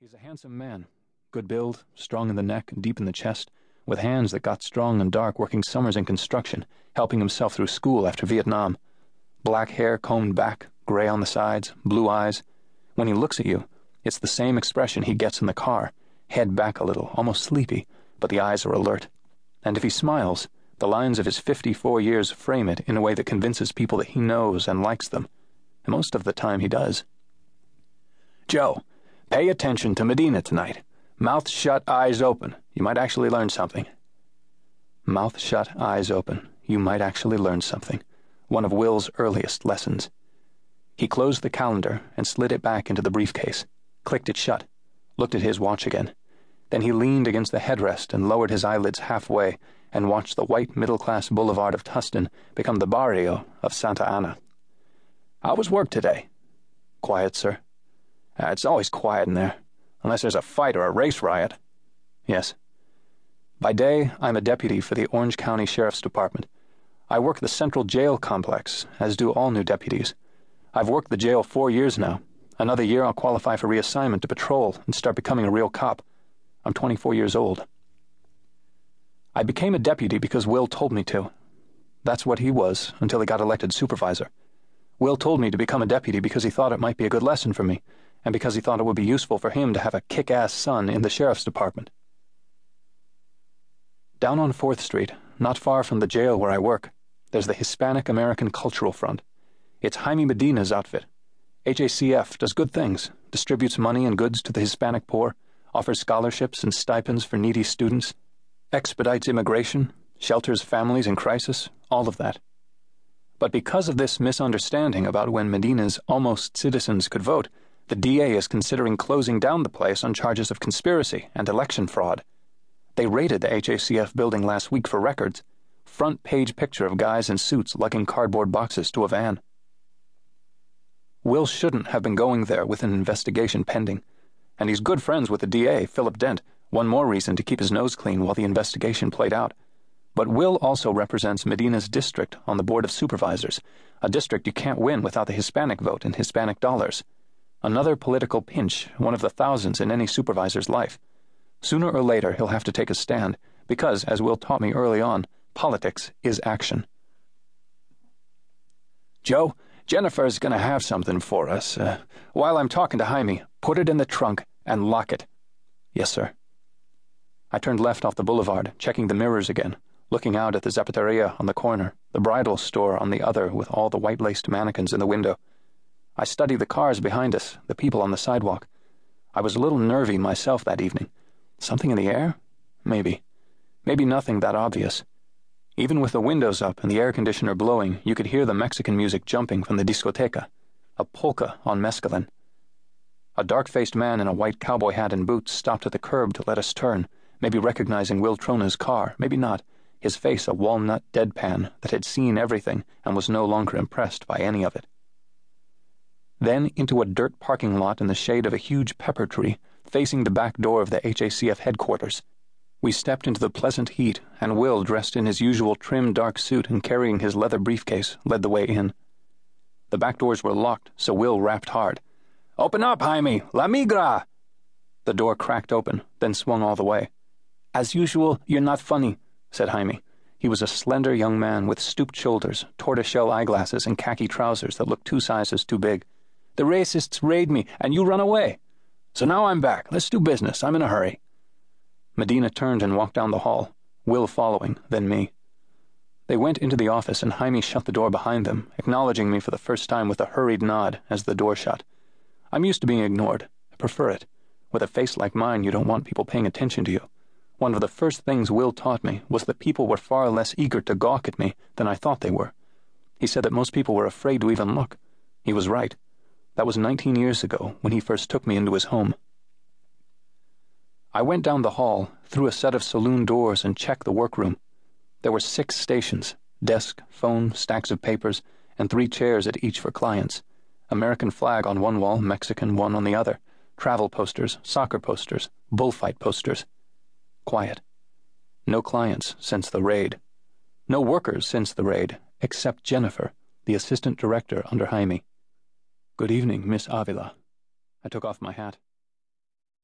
He's a handsome man, good build, strong in the neck and deep in the chest, with hands that got strong and dark working summers in construction, helping himself through school after Vietnam. Black hair combed back, gray on the sides, blue eyes. When he looks at you, it's the same expression he gets in the car, head back a little, almost sleepy, but the eyes are alert. And if he smiles, the lines of his 54 years frame it in a way that convinces people that he knows and likes them. And most of the time he does. Joe, Pay attention to Medina tonight. Mouth shut, eyes open. You might actually learn something. Mouth shut, eyes open. You might actually learn something. One of Will's earliest lessons. He closed the calendar and slid it back into the briefcase, clicked it shut, looked at his watch again. Then he leaned against the headrest and lowered his eyelids halfway and watched the white middle class boulevard of Tustin become the barrio of Santa Ana. How was work today? Quiet, sir. Uh, it's always quiet in there, unless there's a fight or a race riot. Yes. By day, I'm a deputy for the Orange County Sheriff's Department. I work the Central Jail Complex, as do all new deputies. I've worked the jail four years now. Another year I'll qualify for reassignment to patrol and start becoming a real cop. I'm 24 years old. I became a deputy because Will told me to. That's what he was until he got elected supervisor. Will told me to become a deputy because he thought it might be a good lesson for me and because he thought it would be useful for him to have a kick ass son in the sheriff's department. Down on 4th Street, not far from the jail where I work, there's the Hispanic American Cultural Front. It's Jaime Medina's outfit. HACF does good things, distributes money and goods to the Hispanic poor, offers scholarships and stipends for needy students, expedites immigration, shelters families in crisis, all of that. But because of this misunderstanding about when Medina's almost citizens could vote, the DA is considering closing down the place on charges of conspiracy and election fraud. They raided the HACF building last week for records. Front page picture of guys in suits lugging cardboard boxes to a van. Will shouldn't have been going there with an investigation pending, and he's good friends with the DA, Philip Dent, one more reason to keep his nose clean while the investigation played out. But Will also represents Medina's district on the Board of Supervisors, a district you can't win without the Hispanic vote and Hispanic dollars. Another political pinch, one of the thousands in any supervisor's life. Sooner or later, he'll have to take a stand, because, as Will taught me early on, politics is action. Joe, Jennifer's going to have something for us. Uh, while I'm talking to Jaime, put it in the trunk and lock it. Yes, sir. I turned left off the boulevard, checking the mirrors again, looking out at the zapateria on the corner, the bridal store on the other with all the white-laced mannequins in the window. I studied the cars behind us, the people on the sidewalk. I was a little nervy myself that evening. Something in the air? Maybe. Maybe nothing that obvious. Even with the windows up and the air conditioner blowing, you could hear the Mexican music jumping from the discoteca, a polka on mescaline. A dark-faced man in a white cowboy hat and boots stopped at the curb to let us turn, maybe recognizing Will Trona's car, maybe not, his face a walnut deadpan that had seen everything and was no longer impressed by any of it then into a dirt parking lot in the shade of a huge pepper tree facing the back door of the HACF headquarters. We stepped into the pleasant heat, and Will, dressed in his usual trim dark suit and carrying his leather briefcase, led the way in. The back doors were locked, so Will rapped hard. Open up, Jaime! La migra! The door cracked open, then swung all the way. As usual, you're not funny, said Jaime. He was a slender young man with stooped shoulders, tortoiseshell eyeglasses, and khaki trousers that looked two sizes too big. The racists raid me, and you run away. So now I'm back. Let's do business. I'm in a hurry. Medina turned and walked down the hall, Will following, then me. They went into the office, and Jaime shut the door behind them, acknowledging me for the first time with a hurried nod as the door shut. I'm used to being ignored. I prefer it. With a face like mine, you don't want people paying attention to you. One of the first things Will taught me was that people were far less eager to gawk at me than I thought they were. He said that most people were afraid to even look. He was right. That was 19 years ago, when he first took me into his home. I went down the hall, through a set of saloon doors, and checked the workroom. There were six stations desk, phone, stacks of papers, and three chairs at each for clients. American flag on one wall, Mexican one on the other. Travel posters, soccer posters, bullfight posters. Quiet. No clients since the raid. No workers since the raid, except Jennifer, the assistant director under Jaime. Good evening, Miss Avila. I took off my hat.